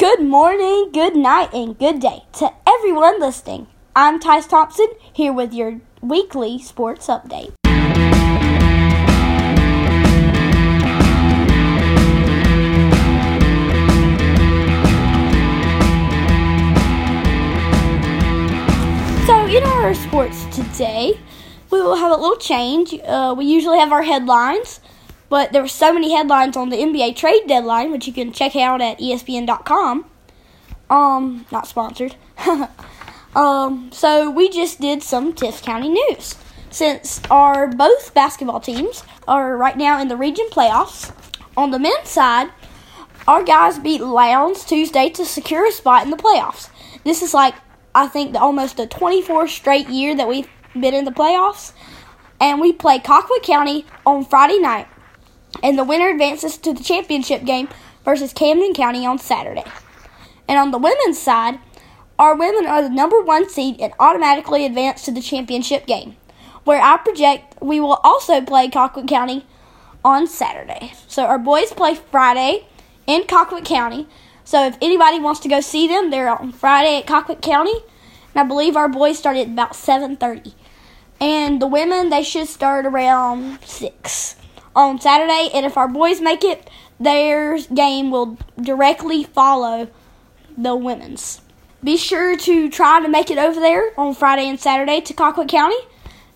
Good morning, good night, and good day to everyone listening. I'm Tyce Thompson here with your weekly sports update. So, in our sports today, we will have a little change. Uh, we usually have our headlines, but there were so many headlines on the NBA trade deadline, which you can check out at ESPN.com. Um, not sponsored. um, so we just did some Tift County news. Since our both basketball teams are right now in the region playoffs, on the men's side, our guys beat Lowndes Tuesday to secure a spot in the playoffs. This is like I think almost the 24th straight year that we've been in the playoffs. And we play Colquitt County on Friday night. And the winner advances to the championship game versus Camden County on Saturday. And on the women's side, our women are the number one seed and automatically advance to the championship game, where I project we will also play Colquitt County on Saturday. So our boys play Friday in Colquitt County. So if anybody wants to go see them, they're on Friday at Colquitt County. And I believe our boys start at about 7:30. And the women, they should start around 6 on Saturday. And if our boys make it, their game will directly follow the women's. Be sure to try to make it over there on Friday and Saturday to Colquitt County.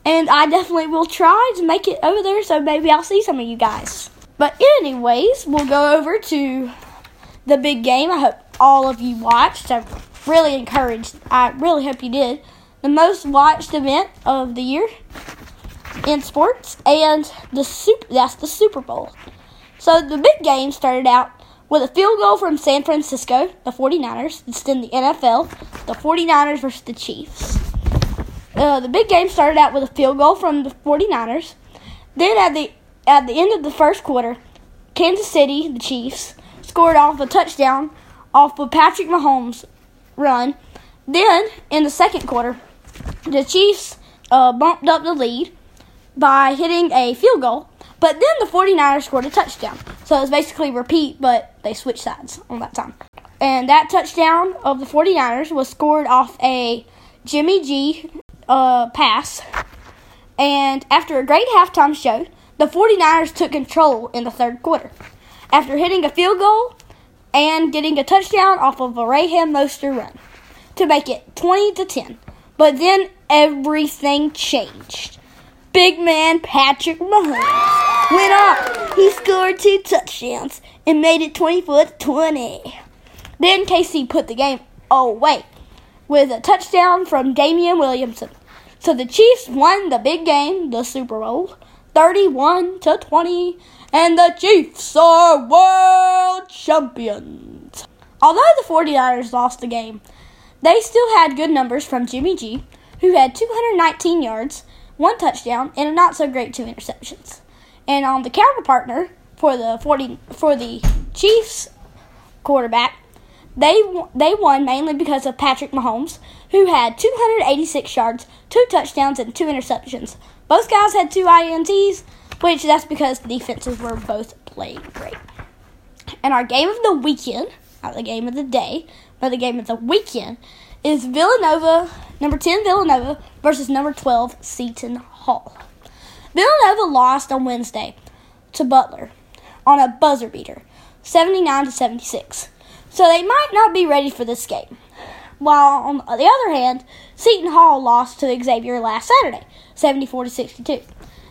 And I definitely will try to make it over there so maybe I'll see some of you guys. But, anyways, we'll go over to the big game. I hope all of you watched. I'm really encouraged. I really hope you did the most watched event of the year in sports, and the super, that's the Super Bowl. So the big game started out with a field goal from San Francisco, the 49ers. It's in the NFL, the 49ers versus the Chiefs. Uh, the big game started out with a field goal from the 49ers. Then at the at the end of the first quarter, Kansas City, the Chiefs, scored off a touchdown off of Patrick Mahomes' run. Then in the second quarter, the Chiefs uh, bumped up the lead by hitting a field goal, but then the 49ers scored a touchdown. So it was basically repeat, but they switched sides on that time. And that touchdown of the 49ers was scored off a Jimmy G uh, pass. And after a great halftime show, the 49ers took control in the third quarter. After hitting a field goal and getting a touchdown off of a Raheem Mostert run to make it 20 to 10. But then everything changed. Big man Patrick Mahomes went off. He scored two touchdowns and made it 24 to 20. Then KC put the game away with a touchdown from Damien Williamson. So the Chiefs won the big game, the Super Bowl, 31 to 20, and the Chiefs are world champions. Although the 49ers lost the game, they still had good numbers from Jimmy G, who had 219 yards, one touchdown, and a not so great two interceptions. And on the counterpartner for the 40 for the Chiefs quarterback, they they won mainly because of Patrick Mahomes, who had 286 yards, two touchdowns, and two interceptions. Both guys had two INTs, which that's because the defenses were both playing great. And our game of the weekend, not the game of the day, but the game of the weekend, is Villanova, number 10 Villanova versus number 12 Seton Hall. Villanova lost on Wednesday to Butler on a buzzer beater, 79 to 76. So they might not be ready for this game. While on the other hand, Seton Hall lost to Xavier last Saturday, 74 to 62.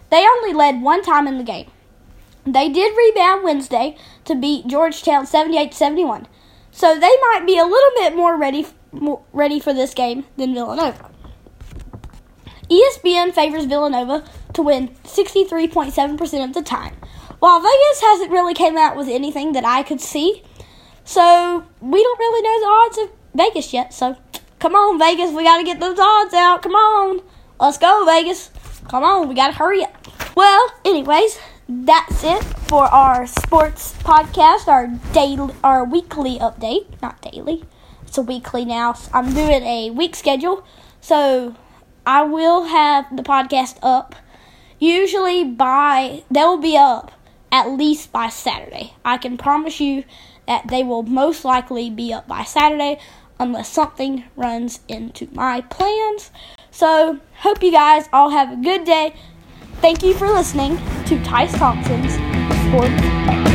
They only led one time in the game. They did rebound Wednesday to beat Georgetown 78 to 71. So they might be a little bit more ready more ready for this game than Villanova. ESPN favors Villanova to win 63.7% of the time, while Vegas hasn't really came out with anything that I could see. So we don't really know the odds of Vegas yet. So come on, Vegas, we got to get those odds out. Come on, let's go, Vegas. Come on, we got to hurry up. Well, anyways, that's it for our sports podcast, our daily, our weekly update, not daily. It's a weekly now. I'm doing a week schedule, so I will have the podcast up. Usually by they will be up at least by Saturday. I can promise you that they will most likely be up by Saturday unless something runs into my plans. So, hope you guys all have a good day. Thank you for listening to Tyce Thompson's Sports.